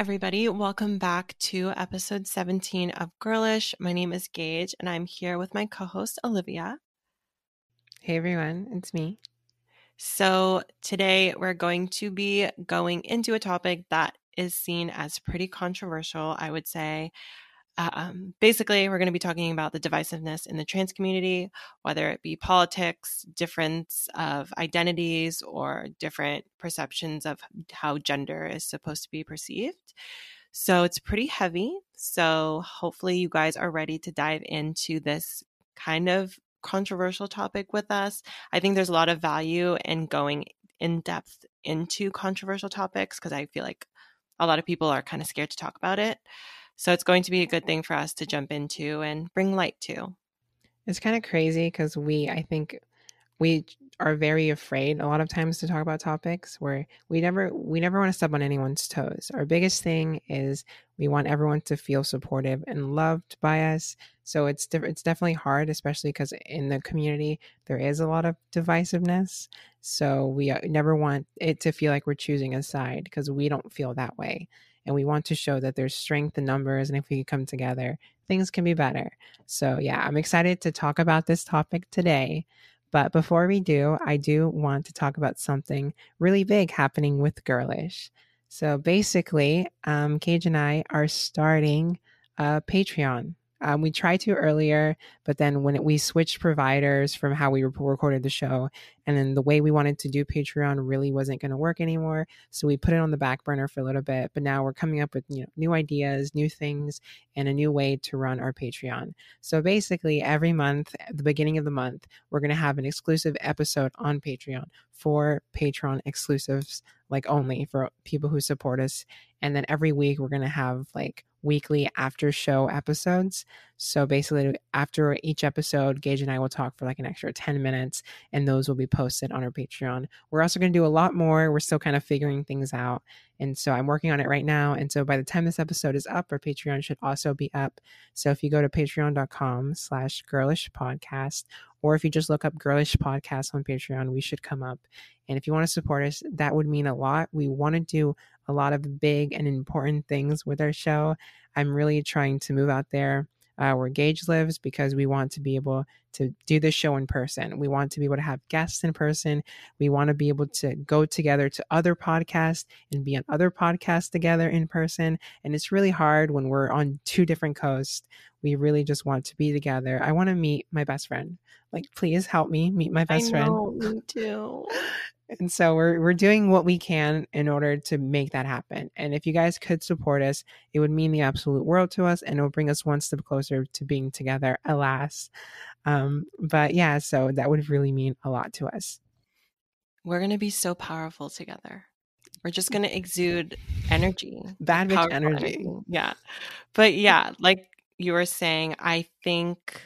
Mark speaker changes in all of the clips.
Speaker 1: everybody. Welcome back to episode 17 of Girlish. My name is Gage, and I'm here with my co host, Olivia.
Speaker 2: Hey, everyone. It's me.
Speaker 1: So, today we're going to be going into a topic that is seen as pretty controversial, I would say. Um, basically, we're going to be talking about the divisiveness in the trans community, whether it be politics, difference of identities, or different perceptions of how gender is supposed to be perceived. So it's pretty heavy. So hopefully, you guys are ready to dive into this kind of controversial topic with us. I think there's a lot of value in going in depth into controversial topics because I feel like a lot of people are kind of scared to talk about it. So it's going to be a good thing for us to jump into and bring light to.
Speaker 2: It's kind of crazy because we, I think, we are very afraid a lot of times to talk about topics where we never we never want to step on anyone's toes. Our biggest thing is we want everyone to feel supportive and loved by us. So it's diff- it's definitely hard, especially because in the community there is a lot of divisiveness. So we uh, never want it to feel like we're choosing a side because we don't feel that way and we want to show that there's strength in numbers and if we come together things can be better. So yeah i'm excited to talk about this topic today but before we do i do want to talk about something really big happening with girlish. So basically um, Gage and i are starting a patreon um, we tried to earlier, but then when it, we switched providers from how we recorded the show, and then the way we wanted to do Patreon really wasn't going to work anymore, so we put it on the back burner for a little bit. But now we're coming up with you know new ideas, new things, and a new way to run our Patreon. So basically, every month, at the beginning of the month, we're going to have an exclusive episode on Patreon for Patreon exclusives, like only for people who support us. And then every week, we're going to have like weekly after show episodes. So basically, after each episode, Gage and I will talk for like an extra 10 minutes, and those will be posted on our Patreon. We're also going to do a lot more. We're still kind of figuring things out. And so I'm working on it right now. And so by the time this episode is up, our Patreon should also be up. So if you go to patreon.com slash girlish podcast, or if you just look up girlish podcast on Patreon, we should come up. And if you want to support us, that would mean a lot. We want to do a lot of big and important things with our show. I'm really trying to move out there uh, where Gage lives because we want to be able to do this show in person. We want to be able to have guests in person. We want to be able to go together to other podcasts and be on other podcasts together in person. And it's really hard when we're on two different coasts. We really just want to be together. I want to meet my best friend. Like, please help me meet my best
Speaker 1: I
Speaker 2: know,
Speaker 1: friend. Me too.
Speaker 2: And so we're we're doing what we can in order to make that happen. And if you guys could support us, it would mean the absolute world to us and it will bring us one step closer to being together, alas. Um, but yeah, so that would really mean a lot to us.
Speaker 1: We're gonna be so powerful together. We're just gonna exude energy.
Speaker 2: Bad bitch energy. energy.
Speaker 1: Yeah. But yeah, like you were saying, I think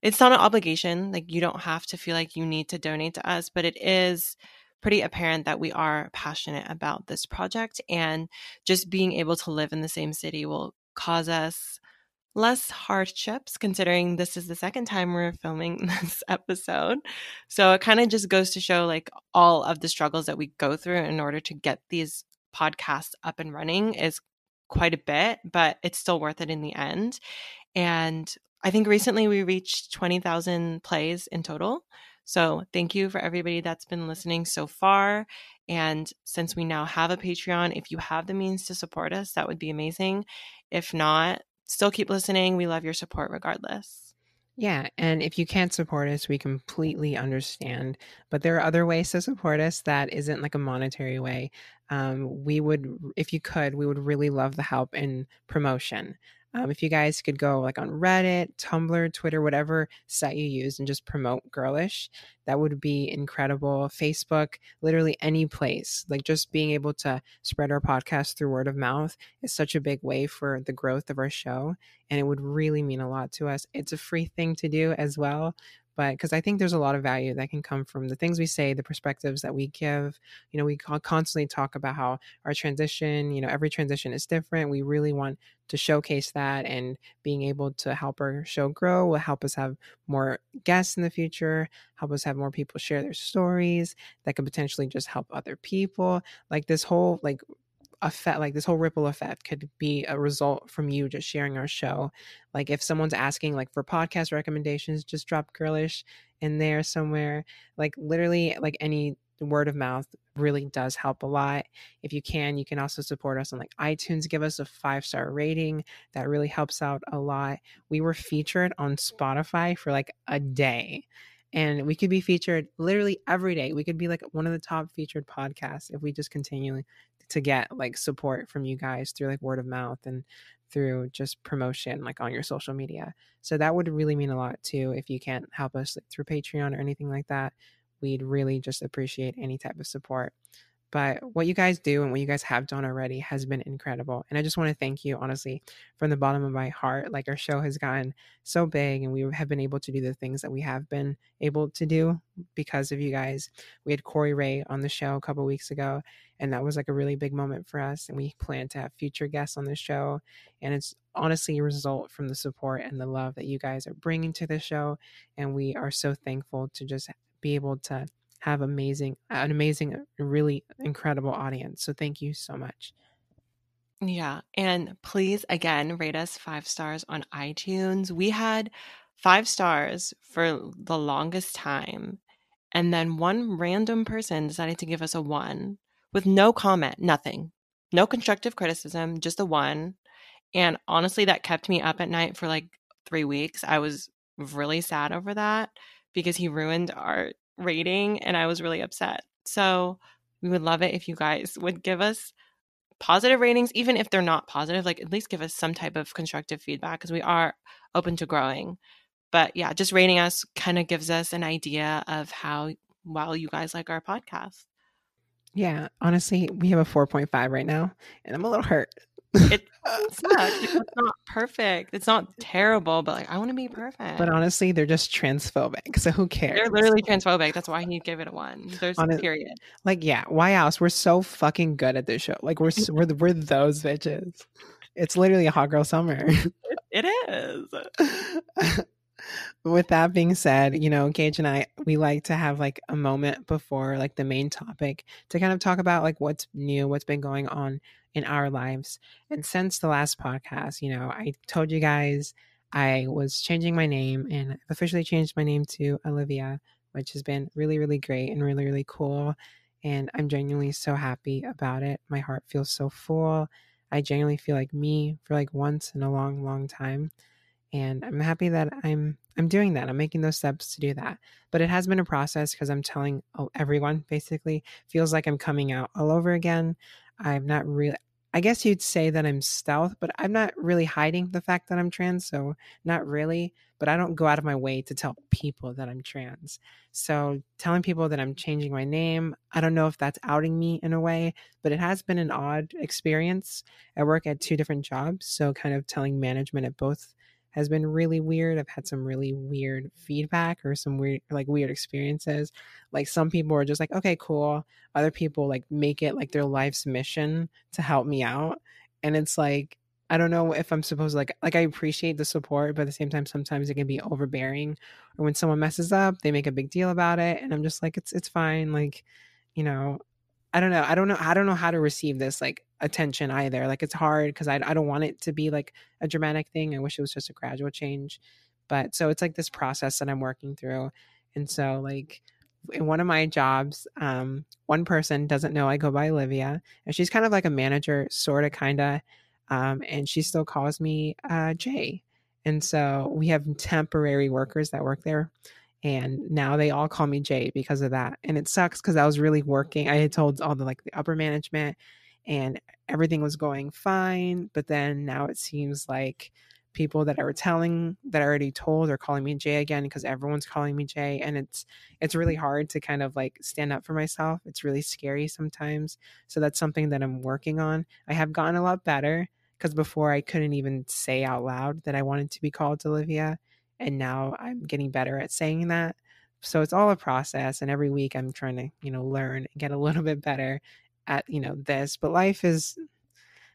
Speaker 1: it's not an obligation. Like you don't have to feel like you need to donate to us, but it is pretty apparent that we are passionate about this project and just being able to live in the same city will cause us less hardships considering this is the second time we're filming this episode. So it kind of just goes to show like all of the struggles that we go through in order to get these podcasts up and running is quite a bit, but it's still worth it in the end. And I think recently we reached 20,000 plays in total. So thank you for everybody that's been listening so far. And since we now have a Patreon, if you have the means to support us, that would be amazing. If not, still keep listening. We love your support regardless.
Speaker 2: Yeah, and if you can't support us, we completely understand. But there are other ways to support us that isn't like a monetary way. Um, we would, if you could, we would really love the help in promotion. Um, if you guys could go like on Reddit, Tumblr, Twitter, whatever site you use and just promote Girlish, that would be incredible. Facebook, literally any place. Like just being able to spread our podcast through word of mouth is such a big way for the growth of our show. And it would really mean a lot to us. It's a free thing to do as well but because I think there's a lot of value that can come from the things we say, the perspectives that we give. You know, we constantly talk about how our transition, you know, every transition is different. We really want to showcase that, and being able to help our show grow will help us have more guests in the future, help us have more people share their stories that could potentially just help other people. Like this whole like effect like this whole ripple effect could be a result from you just sharing our show. Like if someone's asking like for podcast recommendations just drop girlish in there somewhere. Like literally like any word of mouth really does help a lot. If you can you can also support us on like itunes give us a five star rating. That really helps out a lot. We were featured on spotify for like a day and we could be featured literally every day. We could be like one of the top featured podcasts if we just continue to get like support from you guys through like word of mouth and through just promotion like on your social media. So that would really mean a lot too if you can't help us like, through Patreon or anything like that. We'd really just appreciate any type of support. But what you guys do and what you guys have done already has been incredible. And I just want to thank you, honestly, from the bottom of my heart. Like our show has gotten so big and we have been able to do the things that we have been able to do because of you guys. We had Corey Ray on the show a couple weeks ago, and that was like a really big moment for us. And we plan to have future guests on the show. And it's honestly a result from the support and the love that you guys are bringing to the show. And we are so thankful to just be able to have amazing an amazing uh, really incredible audience so thank you so much.
Speaker 1: Yeah and please again rate us five stars on itunes. We had five stars for the longest time and then one random person decided to give us a one with no comment nothing. No constructive criticism just a one and honestly that kept me up at night for like three weeks. I was really sad over that because he ruined our rating and I was really upset. So we would love it if you guys would give us positive ratings, even if they're not positive, like at least give us some type of constructive feedback because we are open to growing. But yeah, just rating us kind of gives us an idea of how well you guys like our podcast.
Speaker 2: Yeah, honestly, we have a 4.5 right now, and I'm a little hurt.
Speaker 1: It sucks. It's not perfect. It's not terrible, but like I want to be perfect.
Speaker 2: But honestly, they're just transphobic. So who cares?
Speaker 1: They're literally transphobic. That's why he gave it a one. There's a period.
Speaker 2: Like, yeah, why else? We're so fucking good at this show. Like, we're we're we're those bitches. It's literally a hot girl summer.
Speaker 1: it is.
Speaker 2: with that being said, you know, Gage and I, we like to have like a moment before like the main topic to kind of talk about like what's new, what's been going on in our lives. And since the last podcast, you know, I told you guys I was changing my name and officially changed my name to Olivia, which has been really, really great and really, really cool. And I'm genuinely so happy about it. My heart feels so full. I genuinely feel like me for like once in a long, long time and i'm happy that i'm i'm doing that i'm making those steps to do that but it has been a process because i'm telling oh, everyone basically feels like i'm coming out all over again. I'm not really i guess you'd say that i'm stealth but i'm not really hiding the fact that i'm trans so not really but i don't go out of my way to tell people that i'm trans. So telling people that i'm changing my name i don't know if that's outing me in a way but it has been an odd experience. I work at two different jobs so kind of telling management at both has been really weird. I've had some really weird feedback or some weird like weird experiences. Like some people are just like, okay, cool. Other people like make it like their life's mission to help me out. And it's like I don't know if I'm supposed to like like I appreciate the support, but at the same time sometimes it can be overbearing. Or when someone messes up, they make a big deal about it and I'm just like it's it's fine. Like, you know, I don't know. I don't know. I don't know how to receive this like attention either. Like it's hard because I I don't want it to be like a dramatic thing. I wish it was just a gradual change. But so it's like this process that I'm working through. And so like in one of my jobs, um, one person doesn't know I go by Olivia, and she's kind of like a manager, sort of, kind of, um, and she still calls me uh, Jay. And so we have temporary workers that work there, and now they all call me Jay because of that. And it sucks because I was really working. I had told all the like the upper management and everything was going fine. But then now it seems like people that I were telling that I already told are calling me Jay again because everyone's calling me Jay. And it's it's really hard to kind of like stand up for myself. It's really scary sometimes. So that's something that I'm working on. I have gotten a lot better because before I couldn't even say out loud that I wanted to be called Olivia and now i'm getting better at saying that. So it's all a process and every week i'm trying to you know learn and get a little bit better at you know this but life is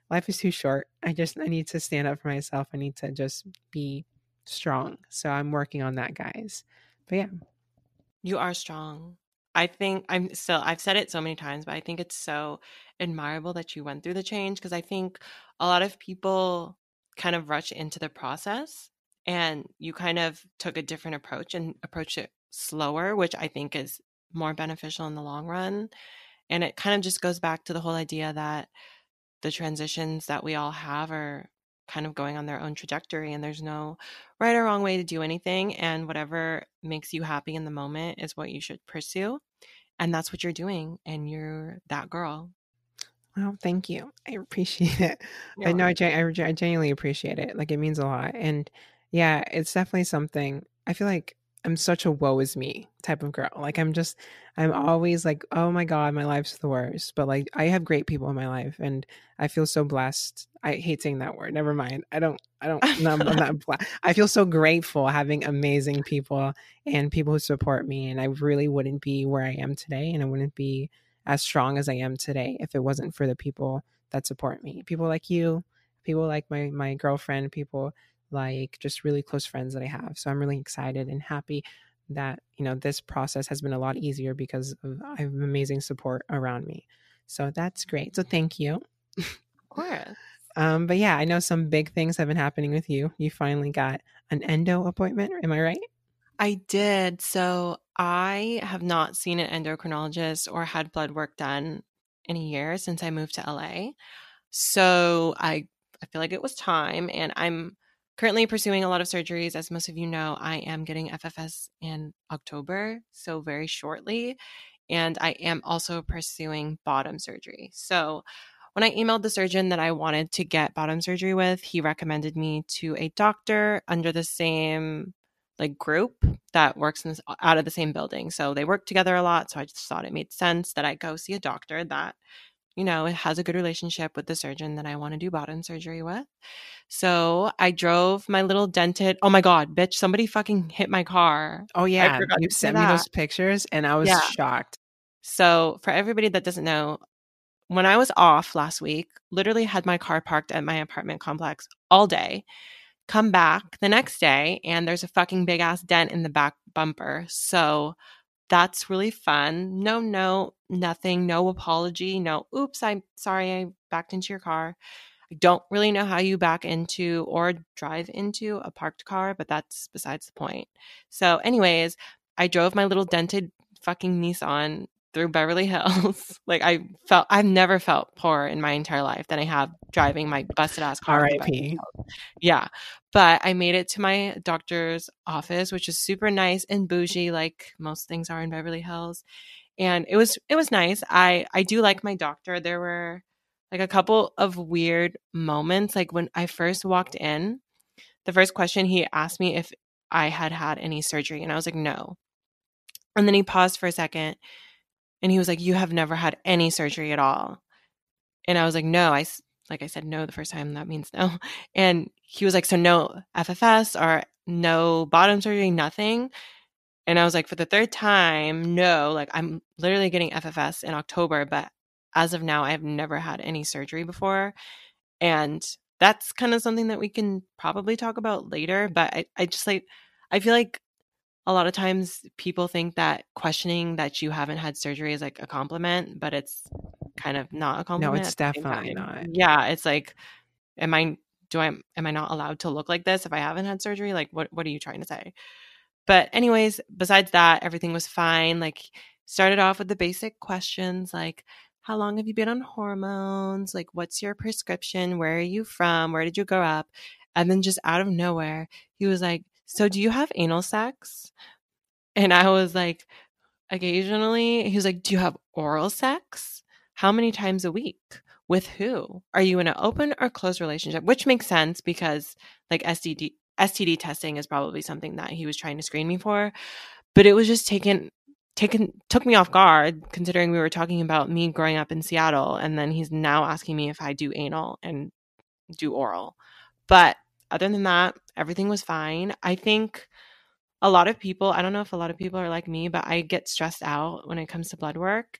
Speaker 2: life is too short. I just i need to stand up for myself. I need to just be strong. So i'm working on that guys. But yeah.
Speaker 1: You are strong. I think I'm still, I've said it so many times, but I think it's so admirable that you went through the change because I think a lot of people kind of rush into the process and you kind of took a different approach and approached it slower, which I think is more beneficial in the long run. And it kind of just goes back to the whole idea that the transitions that we all have are kind of going on their own trajectory and there's no right or wrong way to do anything and whatever makes you happy in the moment is what you should pursue and that's what you're doing and you're that girl.
Speaker 2: Well thank you. I appreciate it. I know I, I, I genuinely appreciate it. Like it means a lot and yeah it's definitely something i feel like I'm such a woe is me type of girl. Like I'm just I'm always like, oh my god, my life's the worst. But like I have great people in my life and I feel so blessed. I hate saying that word. Never mind. I don't I don't I'm not I feel so grateful having amazing people and people who support me and I really wouldn't be where I am today and I wouldn't be as strong as I am today if it wasn't for the people that support me. People like you, people like my my girlfriend, people like just really close friends that I have. So I'm really excited and happy that, you know, this process has been a lot easier because of, I have amazing support around me. So that's great. So thank you.
Speaker 1: Of course.
Speaker 2: um, but yeah, I know some big things have been happening with you. You finally got an endo appointment. Am I right?
Speaker 1: I did. So I have not seen an endocrinologist or had blood work done in a year since I moved to LA. So I I feel like it was time and I'm currently pursuing a lot of surgeries. As most of you know, I am getting FFS in October, so very shortly. And I am also pursuing bottom surgery. So when I emailed the surgeon that I wanted to get bottom surgery with, he recommended me to a doctor under the same like group that works in, out of the same building. So they work together a lot. So I just thought it made sense that I go see a doctor that you know, it has a good relationship with the surgeon that I want to do bottom surgery with. So I drove my little dented. Oh my god, bitch! Somebody fucking hit my car.
Speaker 2: Oh yeah, you sent me those pictures, and I was yeah. shocked.
Speaker 1: So for everybody that doesn't know, when I was off last week, literally had my car parked at my apartment complex all day. Come back the next day, and there's a fucking big ass dent in the back bumper. So that's really fun. No no, nothing, no apology, no, oops, I'm sorry I backed into your car. I don't really know how you back into or drive into a parked car, but that's besides the point. So, anyways, I drove my little dented fucking Nissan through Beverly Hills. like I felt I've never felt poorer in my entire life than I have driving my busted ass car.
Speaker 2: R.I.P.
Speaker 1: Yeah. But I made it to my doctor's office, which is super nice and bougie, like most things are in Beverly Hills. And it was it was nice. I I do like my doctor. There were like a couple of weird moments. Like when I first walked in, the first question he asked me if I had had any surgery, and I was like, no. And then he paused for a second and he was like, You have never had any surgery at all. And I was like, No, I, like I said, no the first time. That means no. And he was like, So no FFS or no bottom surgery, nothing. And I was like, For the third time, no. Like I'm literally getting FFS in October, but as of now, I have never had any surgery before. And that's kind of something that we can probably talk about later. But I, I just like, I feel like a lot of times people think that questioning that you haven't had surgery is like a compliment, but it's kind of not a compliment.
Speaker 2: No, it's definitely not.
Speaker 1: Yeah, it's like, am I do I am I not allowed to look like this if I haven't had surgery? Like, what what are you trying to say? But anyways, besides that, everything was fine. Like, started off with the basic questions like. How long have you been on hormones? Like, what's your prescription? Where are you from? Where did you grow up? And then just out of nowhere, he was like, so do you have anal sex? And I was like, occasionally. He was like, do you have oral sex? How many times a week? With who? Are you in an open or closed relationship? Which makes sense because like STD STD testing is probably something that he was trying to screen me for. But it was just taken taken took me off guard considering we were talking about me growing up in Seattle and then he's now asking me if I do anal and do oral. But other than that, everything was fine. I think a lot of people, I don't know if a lot of people are like me, but I get stressed out when it comes to blood work.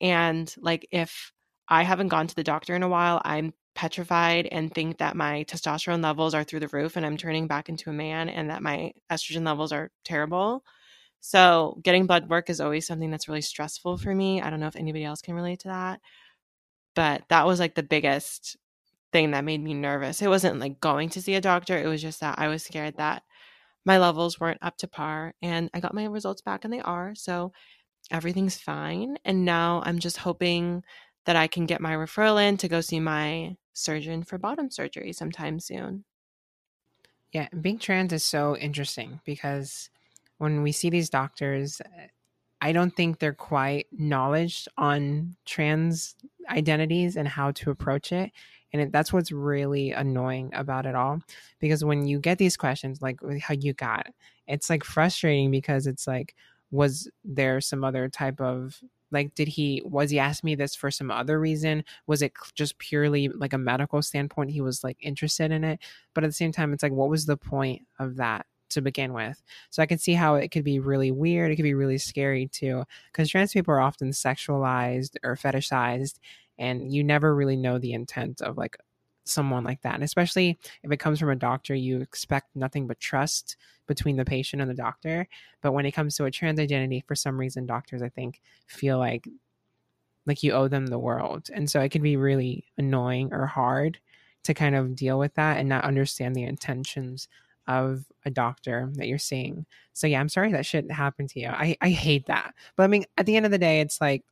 Speaker 1: And like if I haven't gone to the doctor in a while, I'm petrified and think that my testosterone levels are through the roof and I'm turning back into a man and that my estrogen levels are terrible. So, getting blood work is always something that's really stressful for me. I don't know if anybody else can relate to that. But that was like the biggest thing that made me nervous. It wasn't like going to see a doctor, it was just that I was scared that my levels weren't up to par. And I got my results back and they are. So, everything's fine. And now I'm just hoping that I can get my referral in to go see my surgeon for bottom surgery sometime soon.
Speaker 2: Yeah, being trans is so interesting because when we see these doctors, eh, I don't think they're quite knowledge on trans identities and how to approach it. And it, that's what's really annoying about it all. Because when you get these questions, like how you got, it's like frustrating because it's like, was there some other type of like did he was he asked me this for some other reason was it just purely like a medical standpoint he was like interested in it but at the same time it's like what was the point of that to begin with so i can see how it could be really weird it could be really scary too because trans people are often sexualized or fetishized and you never really know the intent of like someone like that. And especially if it comes from a doctor, you expect nothing but trust between the patient and the doctor. But when it comes to a trans identity, for some reason, doctors, I think, feel like like you owe them the world. And so it can be really annoying or hard to kind of deal with that and not understand the intentions of a doctor that you're seeing. So yeah, I'm sorry that shit happened to you. I, I hate that. But I mean, at the end of the day, it's like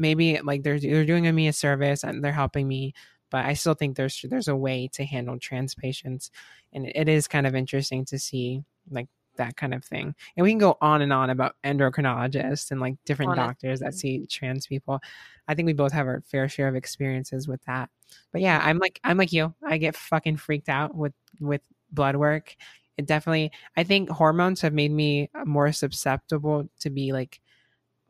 Speaker 2: maybe like they're they're doing me a service and they're helping me but I still think there's there's a way to handle trans patients, and it is kind of interesting to see like that kind of thing. And we can go on and on about endocrinologists and like different Honestly. doctors that see trans people. I think we both have our fair share of experiences with that. But yeah, I'm like I'm like you. I get fucking freaked out with with blood work. It definitely I think hormones have made me uh, more susceptible to be like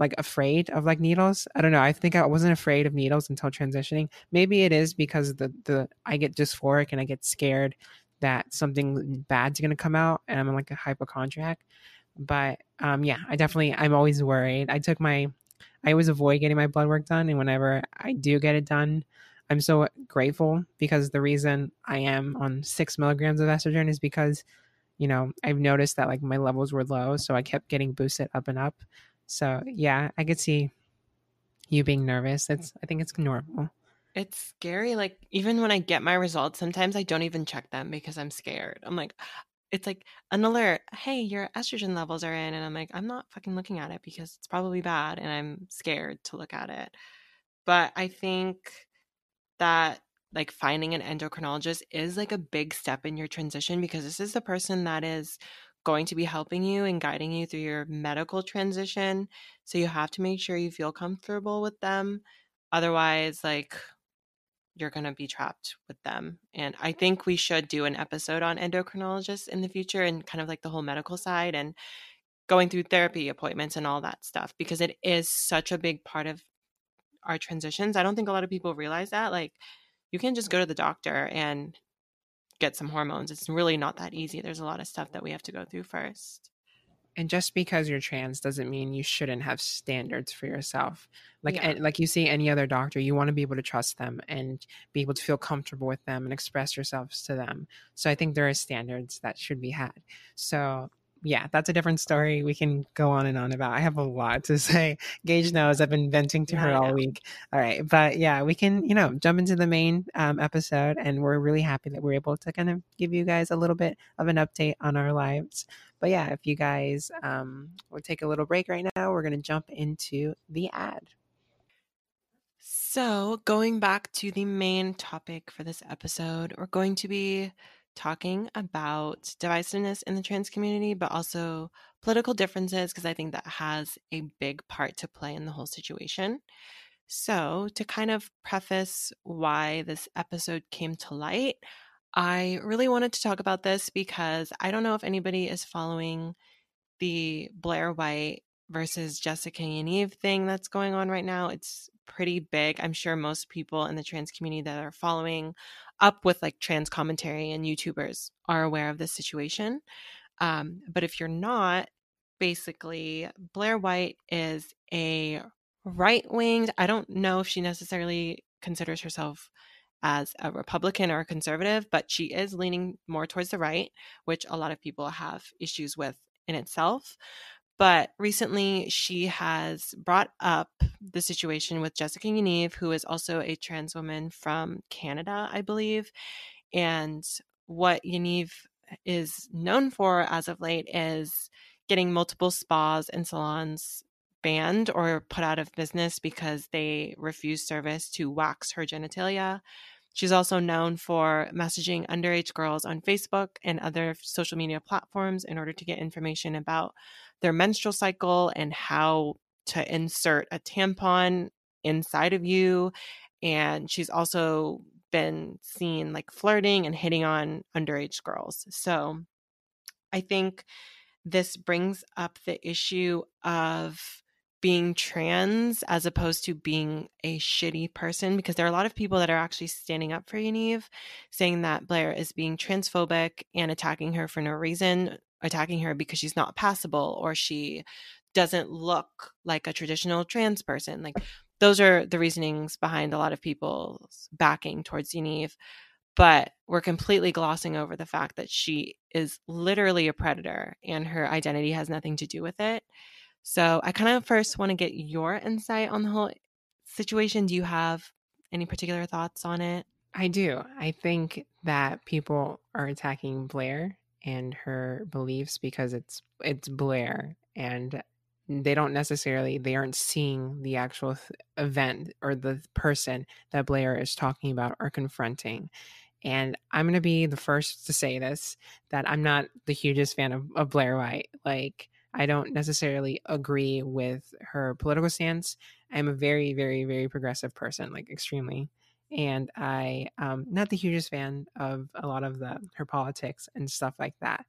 Speaker 2: like afraid of like needles. I don't know. I think I wasn't afraid of needles until transitioning. Maybe it is because the the I get dysphoric and I get scared that something bad's gonna come out and I'm like a hypochondriac. But um yeah, I definitely I'm always worried. I took my I always avoid getting my blood work done and whenever I do get it done, I'm so grateful because the reason I am on six milligrams of estrogen is because, you know, I've noticed that like my levels were low. So I kept getting boosted up and up. So yeah, I could see you being nervous. It's I think it's normal.
Speaker 1: It's scary. Like even when I get my results, sometimes I don't even check them because I'm scared. I'm like, it's like an alert. Hey, your estrogen levels are in, and I'm like, I'm not fucking looking at it because it's probably bad, and I'm scared to look at it. But I think that like finding an endocrinologist is like a big step in your transition because this is the person that is going to be helping you and guiding you through your medical transition. So you have to make sure you feel comfortable with them. Otherwise, like you're going to be trapped with them. And I think we should do an episode on endocrinologists in the future and kind of like the whole medical side and going through therapy appointments and all that stuff because it is such a big part of our transitions. I don't think a lot of people realize that. Like, you can just go to the doctor and get some hormones. It's really not that easy. There's a lot of stuff that we have to go through first.
Speaker 2: And just because you're trans doesn't mean you shouldn't have standards for yourself. Like yeah. like you see any other doctor, you want to be able to trust them and be able to feel comfortable with them and express yourselves to them. So I think there are standards that should be had. So yeah, that's a different story. We can go on and on about. I have a lot to say. Gage knows I've been venting to yeah, her all week. All right, but yeah, we can you know jump into the main um, episode, and we're really happy that we're able to kind of give you guys a little bit of an update on our lives. But yeah, if you guys um, will take a little break right now, we're going to jump into the ad.
Speaker 1: So, going back to the main topic for this episode, we're going to be talking about divisiveness in the trans community, but also political differences, because I think that has a big part to play in the whole situation. So, to kind of preface why this episode came to light, I really wanted to talk about this because I don't know if anybody is following the Blair White versus Jessica Yaniv thing that's going on right now. It's pretty big. I'm sure most people in the trans community that are following up with like trans commentary and YouTubers are aware of this situation. Um, but if you're not, basically, Blair White is a right winged, I don't know if she necessarily considers herself as a Republican or a conservative, but she is leaning more towards the right, which a lot of people have issues with in itself. But recently, she has brought up the situation with Jessica Yaniv, who is also a trans woman from Canada, I believe. And what Yaniv is known for as of late is getting multiple spas and salons banned or put out of business because they refuse service to wax her genitalia. She's also known for messaging underage girls on Facebook and other social media platforms in order to get information about their menstrual cycle and how to insert a tampon inside of you. And she's also been seen like flirting and hitting on underage girls. So I think this brings up the issue of being trans as opposed to being a shitty person because there are a lot of people that are actually standing up for Yaniv, saying that Blair is being transphobic and attacking her for no reason, attacking her because she's not passable or she doesn't look like a traditional trans person. Like those are the reasonings behind a lot of people's backing towards Yaniv. But we're completely glossing over the fact that she is literally a predator and her identity has nothing to do with it. So I kind of first want to get your insight on the whole situation. Do you have any particular thoughts on it?
Speaker 2: I do. I think that people are attacking Blair and her beliefs because it's it's Blair and they don't necessarily they aren't seeing the actual th- event or the person that Blair is talking about or confronting. And I'm going to be the first to say this that I'm not the hugest fan of, of Blair White. Like I don't necessarily agree with her political stance. I'm a very, very, very progressive person, like extremely. And I um not the hugest fan of a lot of the her politics and stuff like that.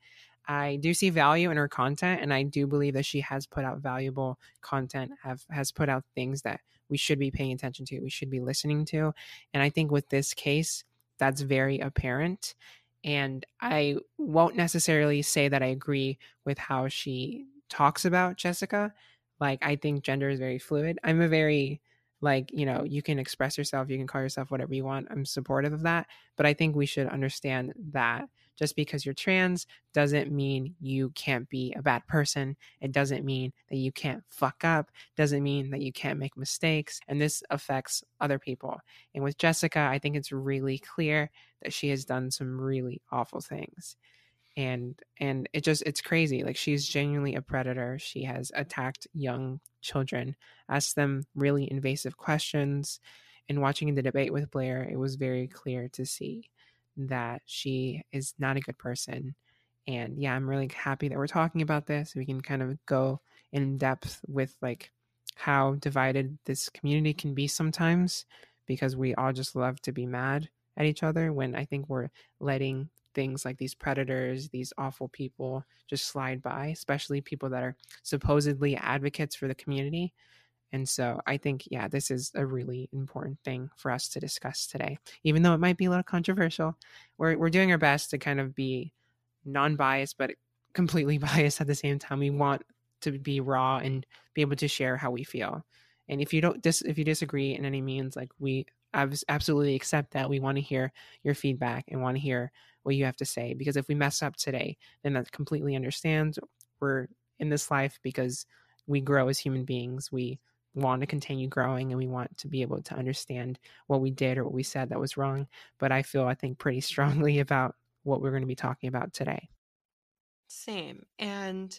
Speaker 2: I do see value in her content and I do believe that she has put out valuable content, have has put out things that we should be paying attention to, we should be listening to. And I think with this case, that's very apparent. And I won't necessarily say that I agree with how she talks about Jessica. Like, I think gender is very fluid. I'm a very, like, you know, you can express yourself, you can call yourself whatever you want. I'm supportive of that. But I think we should understand that just because you're trans doesn't mean you can't be a bad person. It doesn't mean that you can't fuck up. Doesn't mean that you can't make mistakes. And this affects other people. And with Jessica, I think it's really clear that she has done some really awful things and and it just it's crazy like she's genuinely a predator she has attacked young children asked them really invasive questions and watching the debate with blair it was very clear to see that she is not a good person and yeah i'm really happy that we're talking about this we can kind of go in depth with like how divided this community can be sometimes because we all just love to be mad at each other when i think we're letting things like these predators, these awful people just slide by, especially people that are supposedly advocates for the community. And so I think, yeah, this is a really important thing for us to discuss today. Even though it might be a little controversial, we're, we're doing our best to kind of be non biased, but completely biased at the same time. We want to be raw and be able to share how we feel. And if you don't dis- if you disagree in any means, like we absolutely accept that. We want to hear your feedback and want to hear what you have to say. Because if we mess up today, then that completely understands. We're in this life because we grow as human beings. We want to continue growing and we want to be able to understand what we did or what we said that was wrong. But I feel, I think, pretty strongly about what we're going to be talking about today.
Speaker 1: Same. And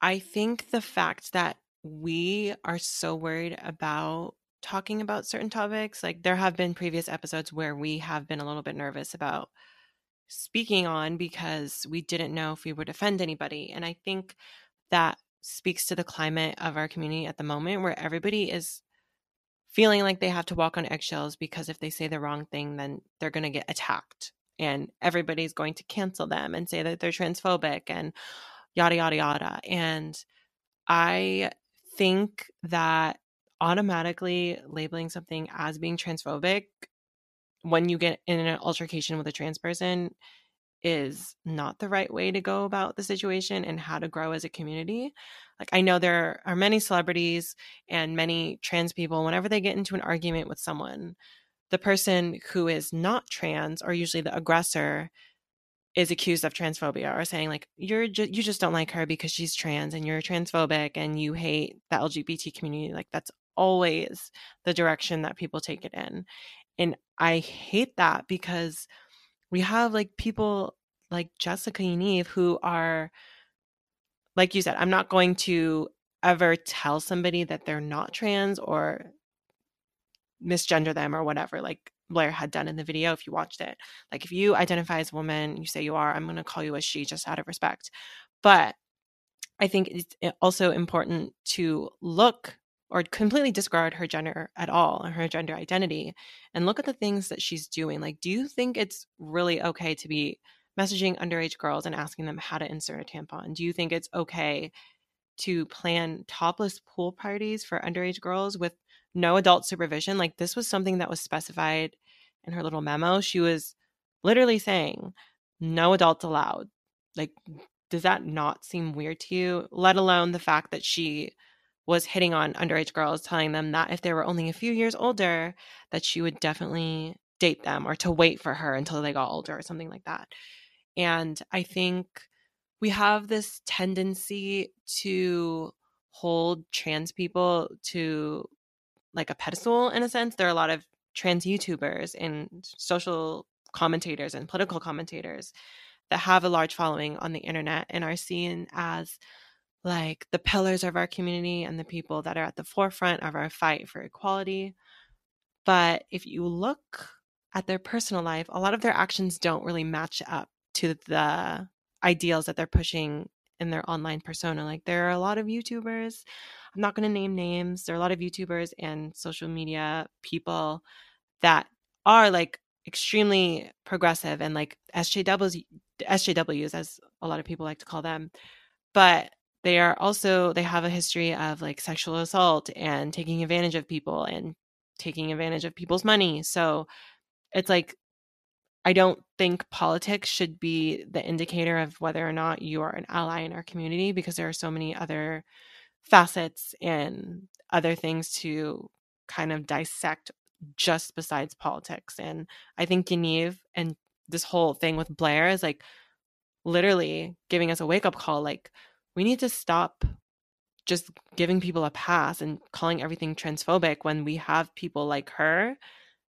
Speaker 1: I think the fact that we are so worried about talking about certain topics, like there have been previous episodes where we have been a little bit nervous about speaking on because we didn't know if we would offend anybody. And I think that speaks to the climate of our community at the moment where everybody is feeling like they have to walk on eggshells because if they say the wrong thing, then they're going to get attacked and everybody's going to cancel them and say that they're transphobic and yada, yada, yada. And I think that automatically labeling something as being transphobic when you get in an altercation with a trans person is not the right way to go about the situation and how to grow as a community. Like, I know there are many celebrities and many trans people, whenever they get into an argument with someone, the person who is not trans, or usually the aggressor, is accused of transphobia or saying like you're ju- you just don't like her because she's trans and you're transphobic and you hate the LGBT community like that's always the direction that people take it in and I hate that because we have like people like Jessica Yaniv who are like you said I'm not going to ever tell somebody that they're not trans or misgender them or whatever like Blair had done in the video if you watched it. Like if you identify as a woman, you say you are, I'm going to call you a she just out of respect. But I think it's eh, also important to look or completely discard her gender at all, and her gender identity, and look at the things that she's doing. Like, do you think it's really okay to be messaging underage girls and asking them how to insert a tampon? Do you think it's okay to plan topless pool parties for underage girls with no adult supervision. Like this was something that was specified in her little memo. She was literally saying, no adults allowed. Like, does that not seem weird to you? Let alone the fact that she was hitting on underage girls, telling them that if they were only a few years older, that she would definitely date them or to wait for her until they got older or something like that. And I think we have this tendency to hold trans people to like a pedestal in a sense. There are a lot of trans YouTubers and social commentators and political commentators that have a large following on the internet and are seen as like the pillars of our community and the people that are at the forefront of our fight for equality. But if you look at their personal life, a lot of their actions don't really match up to the ideals that they're pushing in their online persona. Like there are a lot of YouTubers, I'm not going to name names. There are a lot of YouTubers and social media people that are like extremely progressive and like SJWs, SJWs as a lot of people like to call them. But they are also they have a history of like sexual assault and taking advantage of people and taking advantage of people's money. So it's like I don't think politics should be the indicator of whether or not you are an ally in our community because there are so many other facets and other things to kind of dissect just besides politics. And I think Yaniv and this whole thing with Blair is like literally giving us a wake up call. Like, we need to stop just giving people a pass and calling everything transphobic when we have people like her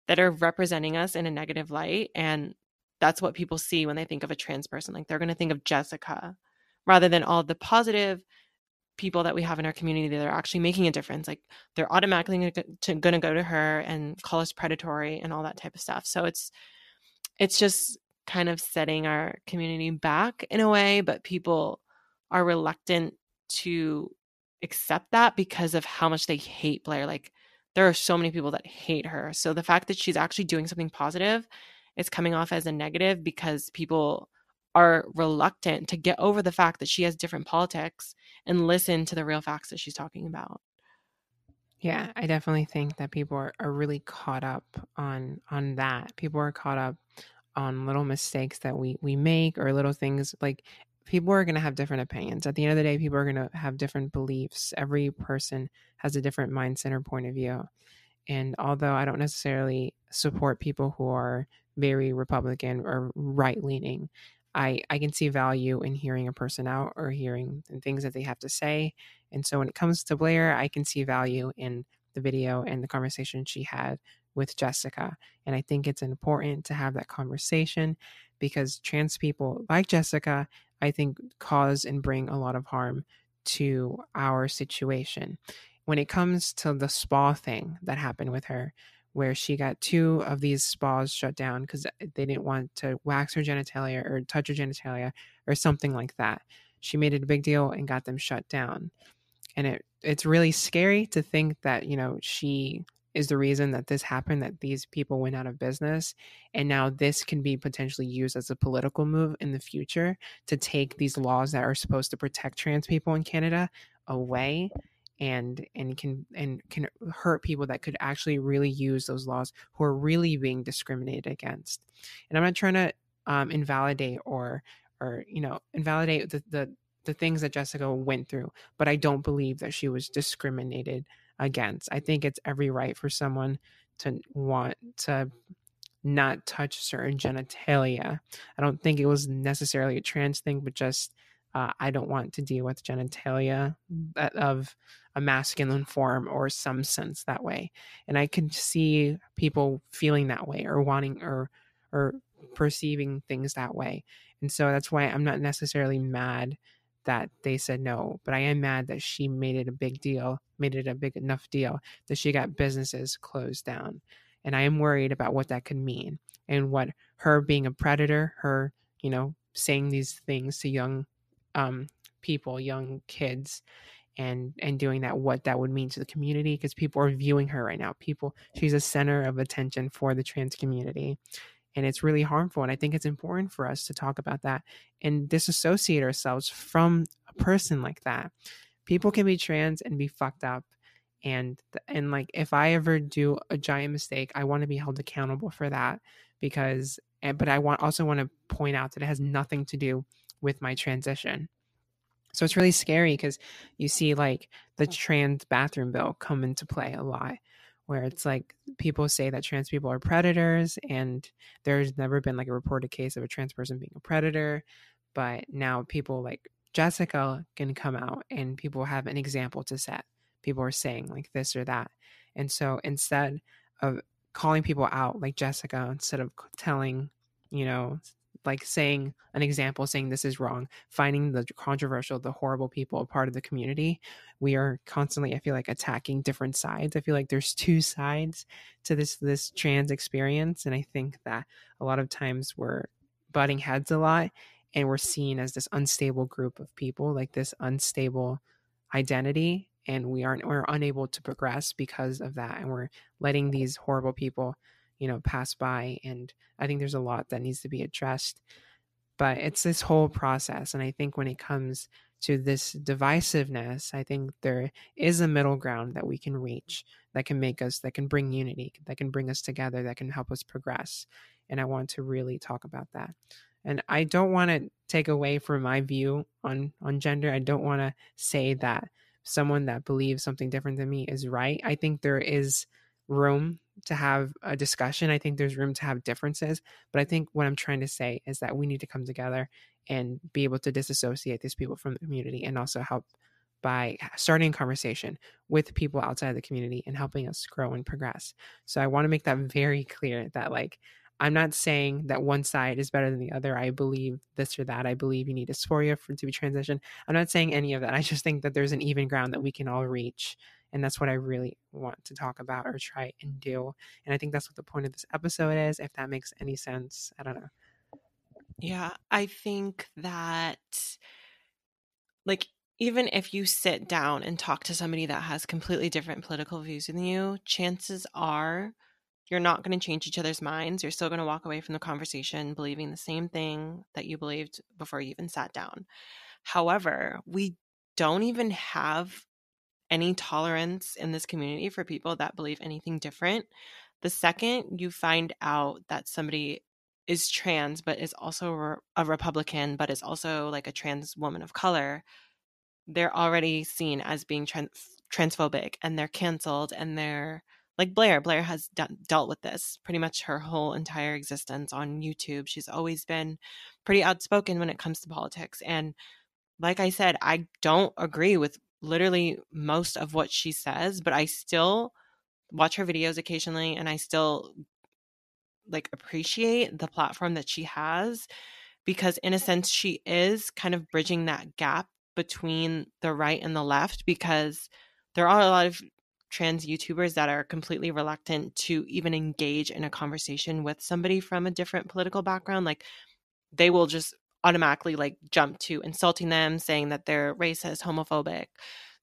Speaker 1: that are representing us in a negative light. And that's what people see when they think of a trans person. Like, they're going to think of Jessica rather than all the positive people that we have in our community that are actually making a difference like they're automatically going to go to her and call us predatory and all that type of stuff so it's it's just kind of setting our community back in a way but people are reluctant to accept that because of how much they hate Blair like there are so many people that hate her so the fact that she's actually doing something positive is coming off as a negative because people are reluctant to get over the fact that she has different politics and listen to the real facts that she's talking about.
Speaker 2: Yeah, I definitely think that people are, are really caught up on on that. People are caught up on little mistakes that we we make or little things like people are going to have different opinions. At the end of the day, people are going to have different beliefs. Every person has a different mindset or point of view. And although I don't necessarily support people who are very Republican or right leaning, I, I can see value in hearing a person out or hearing things that they have to say. And so when it comes to Blair, I can see value in the video and the conversation she had with Jessica. And I think it's important to have that conversation because trans people like Jessica, I think, cause and bring a lot of harm to our situation. When it comes to the spa thing that happened with her, where she got two of these spas shut down because uh, they didn't want to wax her genitalia or touch her genitalia or something like that. She made it a big deal and got them shut down. And it it's really scary to think that, you know, she is the reason that this happened, that these people went out of business. And now this can be potentially used as a political move in the future to take these laws that are supposed to protect trans people in Canada away and and can and can hurt people that could actually really use those laws who are really being discriminated against and i'm not trying to um, invalidate or or you know invalidate the, the the things that jessica went through but i don't believe that she was discriminated against i think it's every right for someone to want to not touch certain genitalia. I don't think it was necessarily a trans thing, but just uh, I don't want to deal with genitalia of a masculine form or some sense that way. And I can see people feeling that way or wanting or or perceiving things that way. And so that's why I'm not necessarily mad that they said no, but I am mad that she made it a big deal, made it a big enough deal that she got businesses closed down. And I am worried about what that could mean and what her being a predator, her, you know, saying these things to young um, people, young kids, and and doing that, what that would mean to the community because people are viewing her right now. People, she's a center of attention for the trans community, and it's really harmful. And I think it's important for us to talk about that and disassociate ourselves from a person like that. People can be trans and be fucked up. And and like if I ever do a giant mistake, I want to be held accountable for that because but I want also want to point out that it has nothing to do with my transition. So it's really scary because you see like the trans bathroom bill come into play a lot where it's like people say that trans people are predators and there's never been like a reported case of a trans person being a predator but now people like jessica can come out and people have an example to set. People are saying like this or that. And so instead of calling people out like jessica instead of telling you know like saying an example saying this is wrong finding the controversial the horrible people part of the community we are constantly i feel like attacking different sides. I feel like there's two sides to this this trans experience and i think that a lot of times we're butting heads a lot and we're seen as this unstable group of people like this unstable identity and we aren't we're unable to progress because of that and we're letting these horrible people you know pass by and i think there's a lot that needs to be addressed but it's this whole process and i think when it comes to this divisiveness i think there is a middle ground that we can reach that can make us that can bring unity that can bring us together that can help us progress and i want to really talk about that. And i don't want to take away from my view on on gender. I don't want to say that someone that believes something different than me is right. I think there is room to have a discussion. I think there's room to have differences. But I think what I'm trying to say is that we need to come together and be able to disassociate these people from the community and also help by starting conversation with people outside the community and helping us grow and progress. So I want to make that very clear that like I'm not saying that one side is better than the other. I believe this or that. I believe you need dysphoria for to be transitioned. I'm not saying any of that. I just think that there's an even ground that we can all reach and that's what I really want to talk about or try and do. And I think that's what the point of this episode is, if that makes any sense. I don't know.
Speaker 1: Yeah, I think that, like, even if you sit down and talk to somebody that has completely different political views than you, chances are you're not going to change each other's minds. You're still going to walk away from the conversation believing the same thing that you believed before you even sat down. However, we don't even have any tolerance in this community for people that believe anything different. The second you find out that somebody is trans, but is also a Republican, but is also like a trans woman of color, they're already seen as being trans- transphobic and they're canceled and they're like Blair. Blair has de- dealt with this pretty much her whole entire existence on YouTube. She's always been pretty outspoken when it comes to politics. And like I said, I don't agree with literally most of what she says, but I still watch her videos occasionally and I still like appreciate the platform that she has because in a sense she is kind of bridging that gap between the right and the left because there are a lot of trans YouTubers that are completely reluctant to even engage in a conversation with somebody from a different political background like they will just automatically like jump to insulting them, saying that they're racist, homophobic,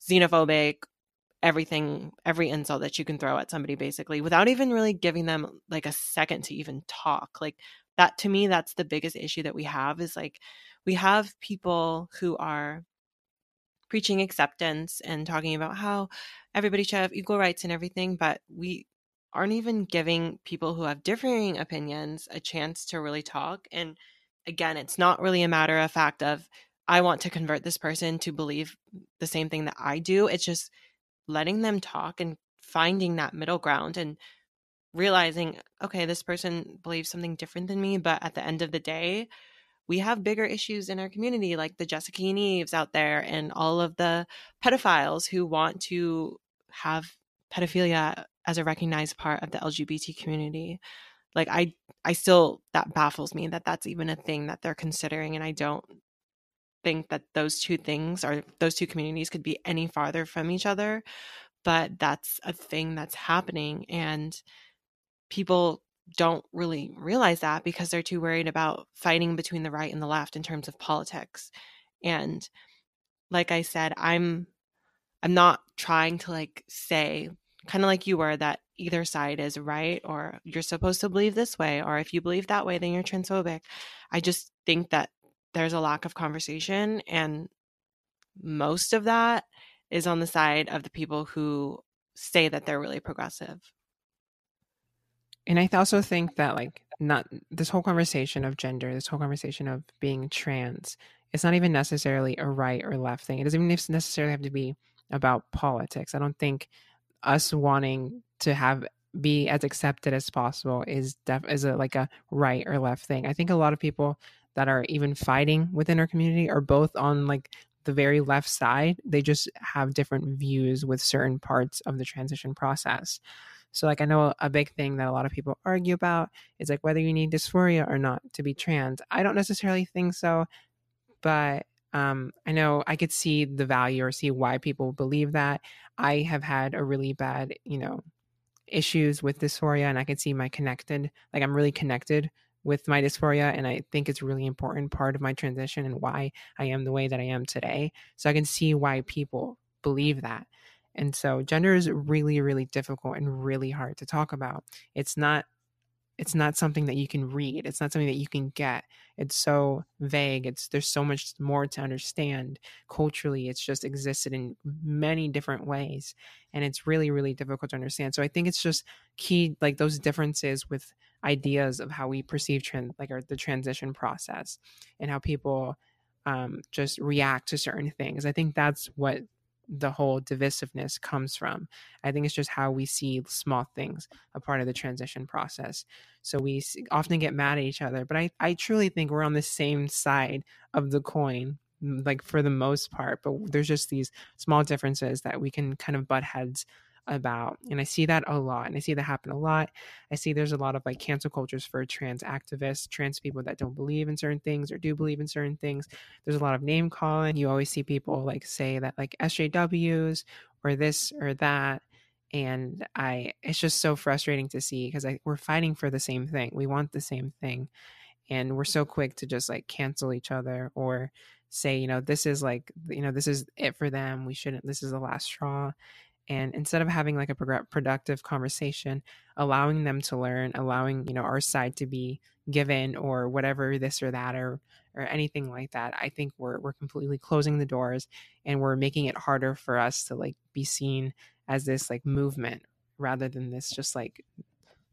Speaker 1: xenophobic, everything, every insult that you can throw at somebody basically without even really giving them like a second to even talk. Like that to me, that's the biggest issue that we have is like we have people who are preaching acceptance and talking about how everybody should have equal rights and everything, but we aren't even giving people who have differing opinions a chance to really talk and again, it's not really a matter of fact of I want to convert this person to believe the same thing that I do. It's just letting them talk and finding that middle ground and realizing, okay, this person believes something different than me, but at the end of the day, we have bigger issues in our community, like the Jessica Yanivs out there, and all of the pedophiles who want to have pedophilia as a recognized part of the LGBT community. Like I, I still that baffles me that that's even a thing that they're considering, and I don't think that those two things or those two communities could be any farther from each other. But that's a thing that's happening, and people don't really realize that because they're too worried about fighting between the right and the left in terms of politics. And like I said, I'm I'm not trying to like say kind of like you were that either side is right or you're supposed to believe this way or if you believe that way then you're transphobic. I just think that there's a lack of conversation and most of that is on the side of the people who say that they're really progressive
Speaker 2: and I also think that like not this whole conversation of gender, this whole conversation of being trans, it's not even necessarily a right or left thing. It doesn't even necessarily have to be about politics. I don't think us wanting to have be as accepted as possible is def is a like a right or left thing. I think a lot of people that are even fighting within our community are both on like the very left side. They just have different views with certain parts of the transition process. So, like, I know a big thing that a lot of people argue about is like whether you need dysphoria or not to be trans. I don't necessarily think so, but um, I know I could see the value or see why people believe that. I have had a really bad, you know, issues with dysphoria, and I could see my connected, like, I'm really connected with my dysphoria and i think it's really important part of my transition and why i am the way that i am today so i can see why people believe that and so gender is really, really difficult and really hard to talk about. It's not it's not something that you can read. It's not something that you can get. It's so vague. It's there's so much more to understand. Culturally, it's just existed in many different ways. And it's really, really difficult to understand. So I think it's just key like those differences with ideas of how we perceive trans like our, the transition process and how people um, just react to certain things. I think that's what the whole divisiveness comes from. I think it's just how we see small things a part of the transition process. So we often get mad at each other, but I, I truly think we're on the same side of the coin, like for the most part. But there's just these small differences that we can kind of butt heads about and i see that a lot and i see that happen a lot. I see there's a lot of like cancel cultures for trans activists trans people that don't believe in certain things or do believe in certain things. There's a lot of name calling. You always see people like say that like sjws or this or that and i it's just so frustrating to see because we're fighting for the same thing. We want the same thing and we're so quick to just like cancel each other or say you know this is like you know this is it for them. We shouldn't this is the last straw and instead of having like a productive conversation allowing them to learn allowing you know our side to be given or whatever this or that or or anything like that i think we're we're completely closing the doors and we're making it harder for us to like be seen as this like movement rather than this just like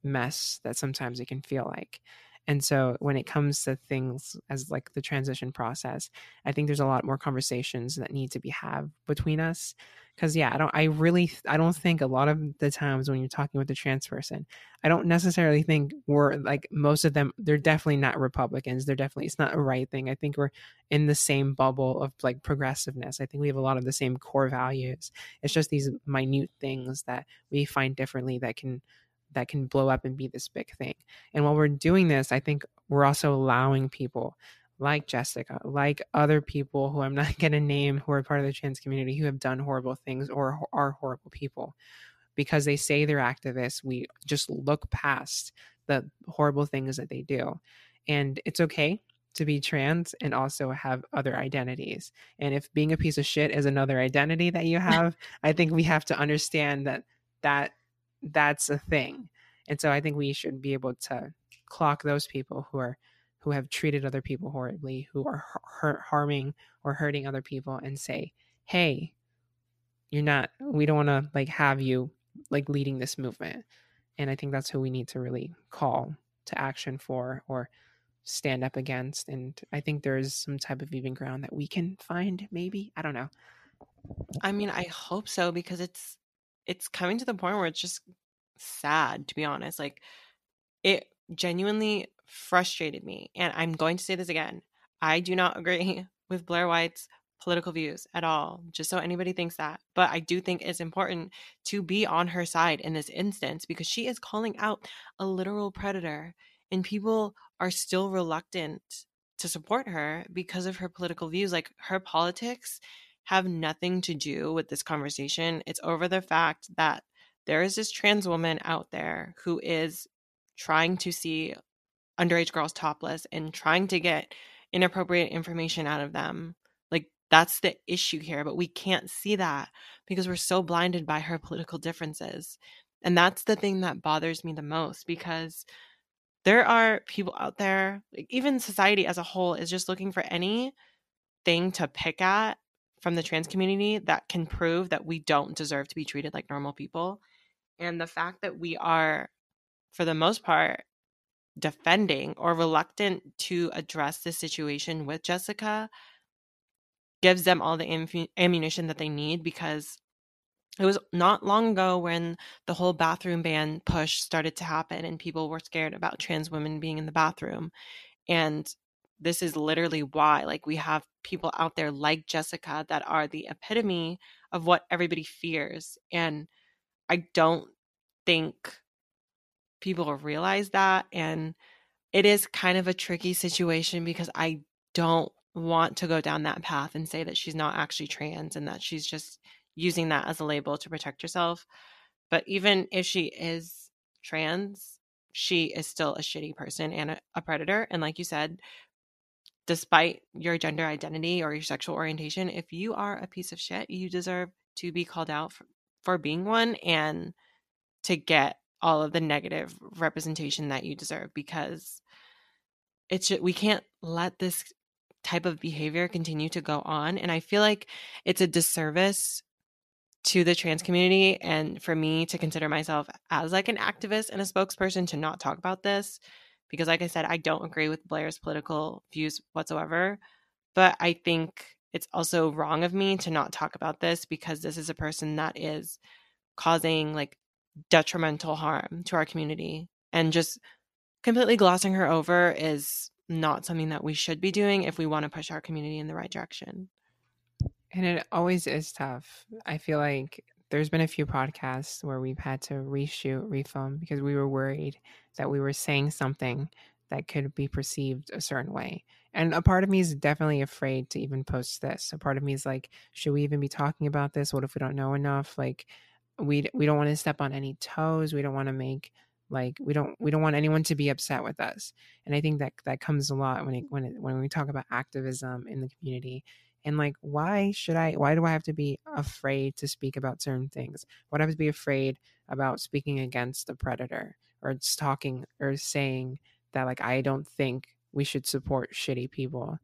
Speaker 2: mess that sometimes it can feel like. And so when it comes to things as like the transition process i think there's a lot more conversations that need to be had between us because yeah i don't i really i don't think a lot of the times when you're talking with a trans person i don't necessarily think we're like most of them they're definitely not republicans they're definitely it's not a right thing i think we're in the same bubble of like progressiveness i think we have a lot of the same core values it's just these minute things that we find differently that can that can blow up and be this big thing and while we're doing this i think we're also allowing people like Jessica, like other people who I'm not going to name who are part of the trans community who have done horrible things or are horrible people. Because they say they're activists, we just look past the horrible things that they do. And it's okay to be trans and also have other identities. And if being a piece of shit is another identity that you have, I think we have to understand that that that's a thing. And so I think we should be able to clock those people who are who have treated other people horribly, who are hurt, harming or hurting other people, and say, "Hey, you're not. We don't want to like have you like leading this movement." And I think that's who we need to really call to action for or stand up against. And I think there's some type of even ground that we can find. Maybe I don't know.
Speaker 1: I mean, I hope so because it's it's coming to the point where it's just sad, to be honest. Like, it genuinely frustrated me. And I'm going to say this again I do not agree with Blair White's political views at all, just so anybody thinks that. But I do think it's important to be on her side in this instance because she is calling out a literal predator, and people are still reluctant to support her because of her political views. Like her politics have nothing to do with this conversation. It's over the fact that there is this trans woman out there who is trying to see underage girls topless and trying to get inappropriate information out of them. Like that's the issue here, but we can't see that because we're so blinded by her political differences. And that's the thing that bothers me the most because there are people out there, like even society as a whole is just looking for any thing to pick at from the trans community that can prove that we don't deserve to be treated like normal people. And the fact that we are, for the most part, defending or reluctant to address the situation with Jessica gives them all the ammunition that they need because it was not long ago when the whole bathroom ban push started to happen and people were scared about trans women being in the bathroom. And this is literally why like we have people out there like Jessica that are the epitome of what everybody fears. And I don't think people realize that. And it is kind of a tricky situation because I don't want to go down that path and say that she's not actually trans and that she's just using that as a label to protect herself. But even if she is trans, she is still a shitty person and a, predator. And like you said, despite your gender identity or your sexual orientation, if you are a piece of shit, you deserve to be called out for, for being one and to get all of the negative representation that you deserve because it's we can't let this type of behavior continue to go on and i feel like it's a disservice to the trans community and for me to consider myself as like an activist and a spokesperson to not talk about this because like i said i don't agree with blair's political views whatsoever but i think it's also wrong of me to not talk about this because this is a person that is causing like detrimental harm to our community and just completely glossing her over is not something that we should be doing if we want to push our community in the right direction.
Speaker 2: And it always is tough. I feel like there's been a few podcasts where we've had to reshoot, refilm because we were worried that we were saying something that could be perceived a certain way. And a part of me is definitely afraid to even post this. A part of me is like, should we even be talking about this? What if we don't know enough? Like, we we don't want to step on any toes we don't want to make like we don't we don't want anyone to be upset with us and i think that that comes a lot when it when it, when we talk about activism in the community and like why should i why do i have to be afraid to speak about certain things? Why i have to be afraid about speaking against the predator or talking or saying that like i don't think we should support shitty people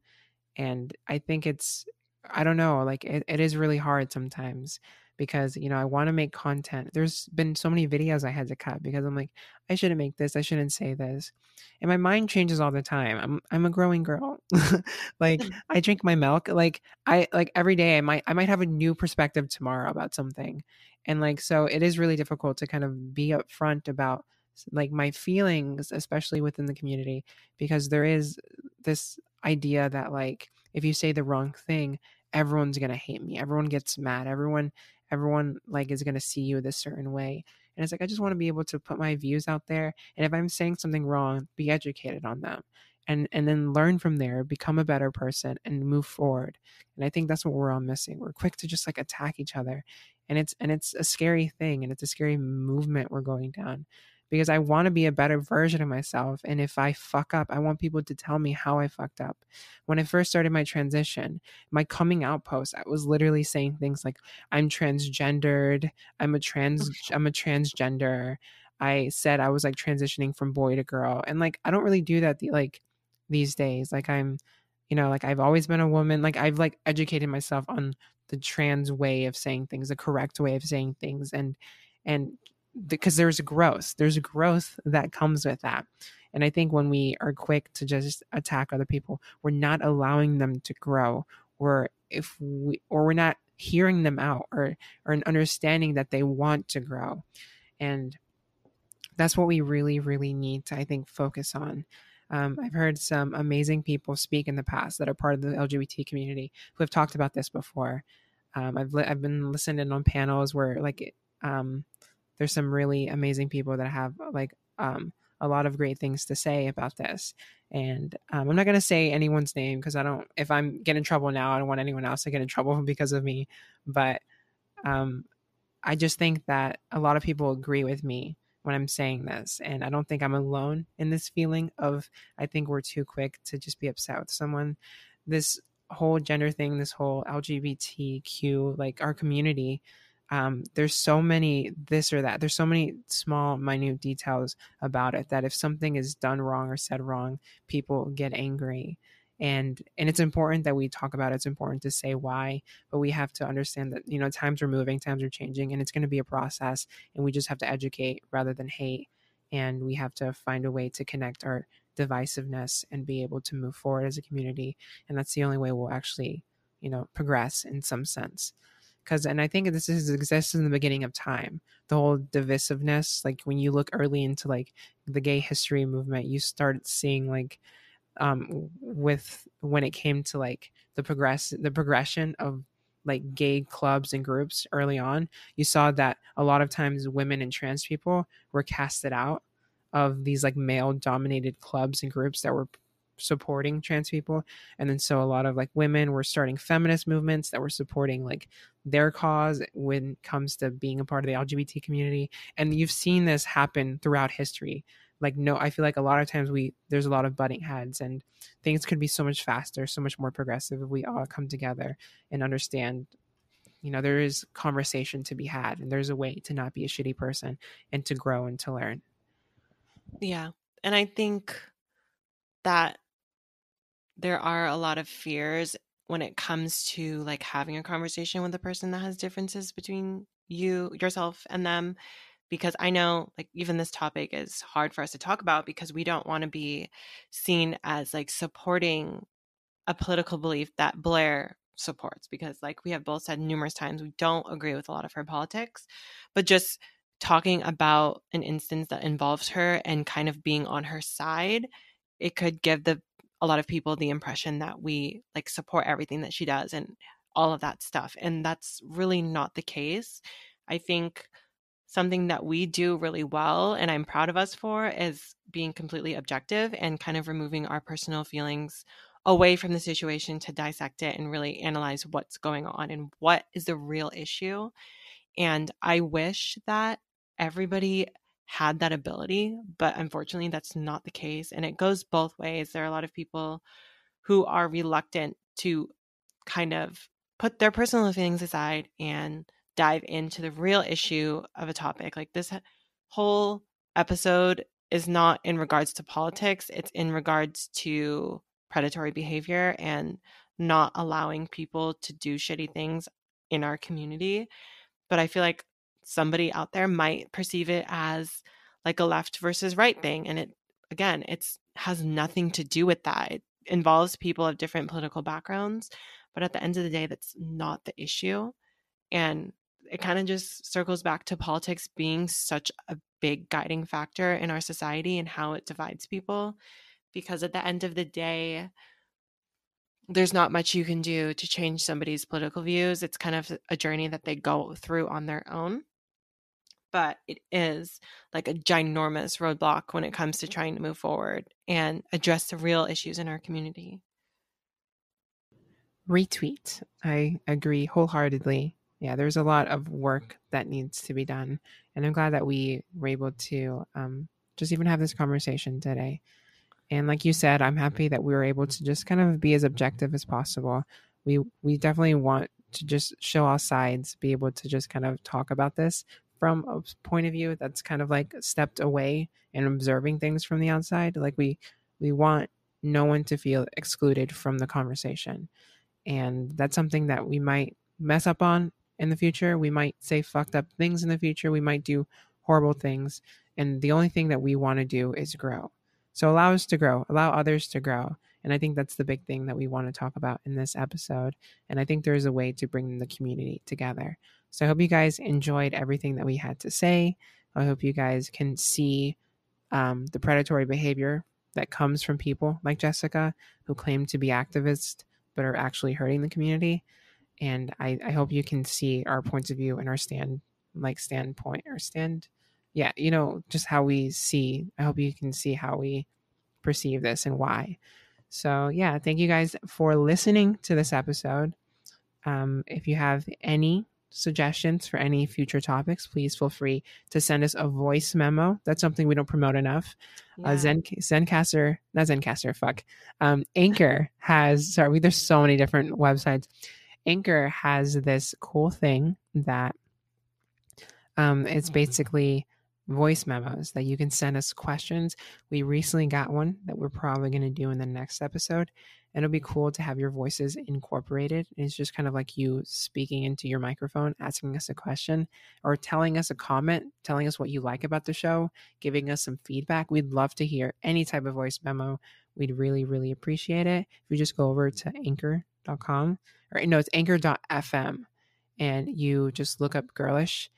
Speaker 2: and i think it's i don't know like it, it is really hard sometimes because you know I want to make content. There's been so many videos I had to cut because I'm like I shouldn't make this, I shouldn't say this. And my mind changes all the time. I'm I'm a growing girl. like mm. I drink my milk. Like I like every day I might I might have a new perspective tomorrow about something. And like so it is really difficult to kind of be upfront about like my feelings especially within the community because there is this idea that like if you say the wrong thing everyone's going to hate me everyone gets mad everyone everyone like is going to see you this certain way and it's like i just want to be able to put my views out there and if i'm saying something wrong be educated on them and and then learn from there become a better person and move forward and i think that's what we're all missing we're quick to just like attack each other and it's and it's a scary thing and it's a scary movement we're going down because I want to be a better version of myself. And if I fuck up, I want people to tell me how I fucked up. When I first started my transition, my coming out post, I was literally saying things like, I'm transgendered, I'm a trans, I'm a transgender. I said I was like transitioning from boy to girl. And like, I don't really do that the, like these days. Like, I'm, you know, like I've always been a woman. Like, I've like educated myself on the trans way of saying things, the correct way of saying things. And, and because there's growth there's growth that comes with that and i think when we are quick to just attack other people we're not allowing them to grow or if we or we're not hearing them out or or an understanding that they want to grow and that's what we really, really need to, I think, focus on. Um, I've heard some amazing people speak in the past that are part of the LGBT community who have talked about this before. Um, I've li- I've been listening on panels where like um, there's some really amazing people that have like um, a lot of great things to say about this. And um, I'm not going to say anyone's name because I don't. If I'm getting in trouble now, I don't want anyone else to get in trouble because of me. But um, I just think that a lot of people agree with me when I'm saying this. And I don't think I'm alone in this feeling of I think we're too quick to just be upset with someone. This whole gender thing, this whole LGBTQ, like our community, um, there's so many this or that. There's so many small, minute details about it that if something is done wrong or said wrong, people get angry and and it's important that we talk about it. it's important to say why but we have to understand that you know times are moving times are changing and it's going to be a process and we just have to educate rather than hate and we have to find a way to connect our divisiveness and be able to move forward as a community and that's the only way we'll actually you know progress in some sense because and i think this has existed in the beginning of time the whole divisiveness like when you look early into like the gay history movement you start seeing like um, with when it came to like the progress the progression of like gay clubs and groups early on you saw that a lot of times women and trans people were casted out of these like male dominated clubs and groups that were supporting trans people and then so a lot of like women were starting feminist movements that were supporting like their cause when it comes to being a part of the lgbt community and you've seen this happen throughout history. Like no i feel like a lot of times we there's a lot of butting heads and things could be so much faster so much more progressive if we all come together and understand you know there is conversation to be had and there's a way to not be a shitty person and to grow and to learn.
Speaker 1: Yeah and i think that there are a lot of fears when it comes to like having a conversation with a person that has differences between you yourself and them because I know like even this topic is hard for us to talk about because we don't want to be seen as like supporting a political belief that Blair supports because like we have both said numerous times we don't agree with a lot of her politics but just talking about an instance that involves her and kind of being on her side it could give the a lot of people the impression that we like support everything that she does and all of that stuff and that's really not the case i think something that we do really well and I'm proud of us for is being completely objective and kind of removing our personal feelings away from the situation to dissect it and really analyze what's going on and what is the real issue. And I wish that everybody had that ability, but unfortunately, that's not the case. And it goes both ways. There are a lot of people who are reluctant to kind of put their personal feelings aside and dive into the real issue of a topic. Like this whole episode is not in regards to politics, it's in regards to predatory behavior and not allowing people to do shitty things in our community. But I feel like somebody out there might perceive it as like a left versus right thing and it again it's has nothing to do with that it involves people of different political backgrounds but at the end of the day that's not the issue and it kind of just circles back to politics being such a big guiding factor in our society and how it divides people. Because at the end of the day, there's not much you can do to change somebody's political views. It's kind of a journey that they go through on their own. But it is like a ginormous roadblock when it comes to trying to move forward and address the real issues in our community.
Speaker 2: Retweet. I agree wholeheartedly yeah, there's a lot of work that needs to be done. And I'm glad that we were able to um, just even have this conversation today. And like you said, I'm happy that we were able to just kind of be as objective as possible. We we definitely want to just show all sides, be able to just kind of talk about this from a point of view that's kind of like stepped away and observing things from the outside. Like we we want no one to feel excluded from the conversation. And that's something that we might mess up on in the future. We might say fucked up things in the future. We might do horrible things. And the only thing that we want to do is grow. So allow us to grow, allow others to grow. And I think that's the big thing that we want to talk about in this episode. And I think there's a way to bring the community together. So I hope you guys enjoyed everything that we had to say. I hope you guys can see um, the predatory behavior that comes from people like Jessica who claim to be activists but are actually hurting the community. And I, I hope you can see our points of view and our stand like standpoint or stand yeah, you know, just how we see. I hope you can see how we perceive this and why. So, yeah, thank you guys for listening to this episode. Um, if you have any suggestions for any future topics, please feel free to send us a voice memo. That's something we don't promote enough. Uh, yeah. Uh, Zen Zencastr, not Zencastr, fuck. Um, Anchor has sorry, there's so many different websites. Anchor has this cool thing that um, it's basically voice memos that you can send us questions. We recently got one that we're probably going to do in the next episode. And it'll be cool to have your voices incorporated. It's just kind of like you speaking into your microphone, asking us a question, or telling us a comment, telling us what you like about the show, giving us some feedback. We'd love to hear any type of voice memo. We'd really, really appreciate it. If you just go over to anchor.com, or no, it's anchor.fm, and you just look up girlish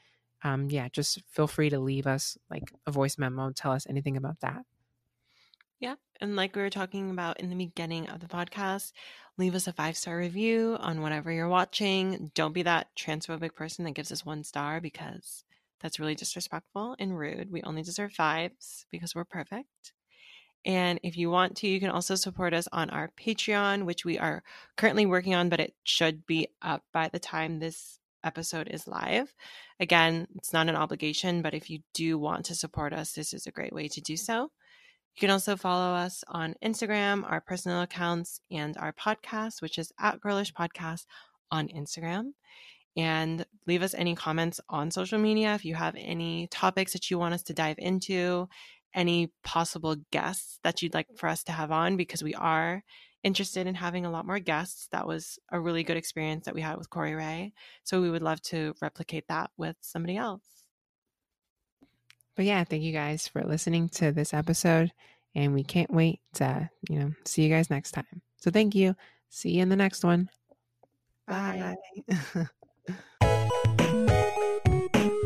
Speaker 2: um, yeah, just feel free to leave us like a voice memo, tell us anything about that.
Speaker 1: Yeah. And like we were talking about in the beginning of the podcast, leave us a five star review on whatever you're watching. Don't be that transphobic person that gives us one star because that's really disrespectful and rude. We only deserve fives because we're perfect. And if you want to, you can also support us on our Patreon, which we are currently working on, but it should be up by the time this episode is live. Again, it's not an obligation, but if you do want to support us, this is a great way to do so. You can also follow us on Instagram, our personal accounts, and our podcast, which is at Girlish Podcast on Instagram. And leave us any comments on social media if you have any topics that you want us to dive into, any possible guests that you'd like for us to have on, because we are interested in having a lot more guests. That was a really good experience that we had with Corey Ray. So we would love to replicate that with somebody else.
Speaker 2: But yeah, thank you guys for listening to this episode. And we can't wait to, you know, see you guys next time. So thank you. See you in the next one.
Speaker 1: Bye. Bye.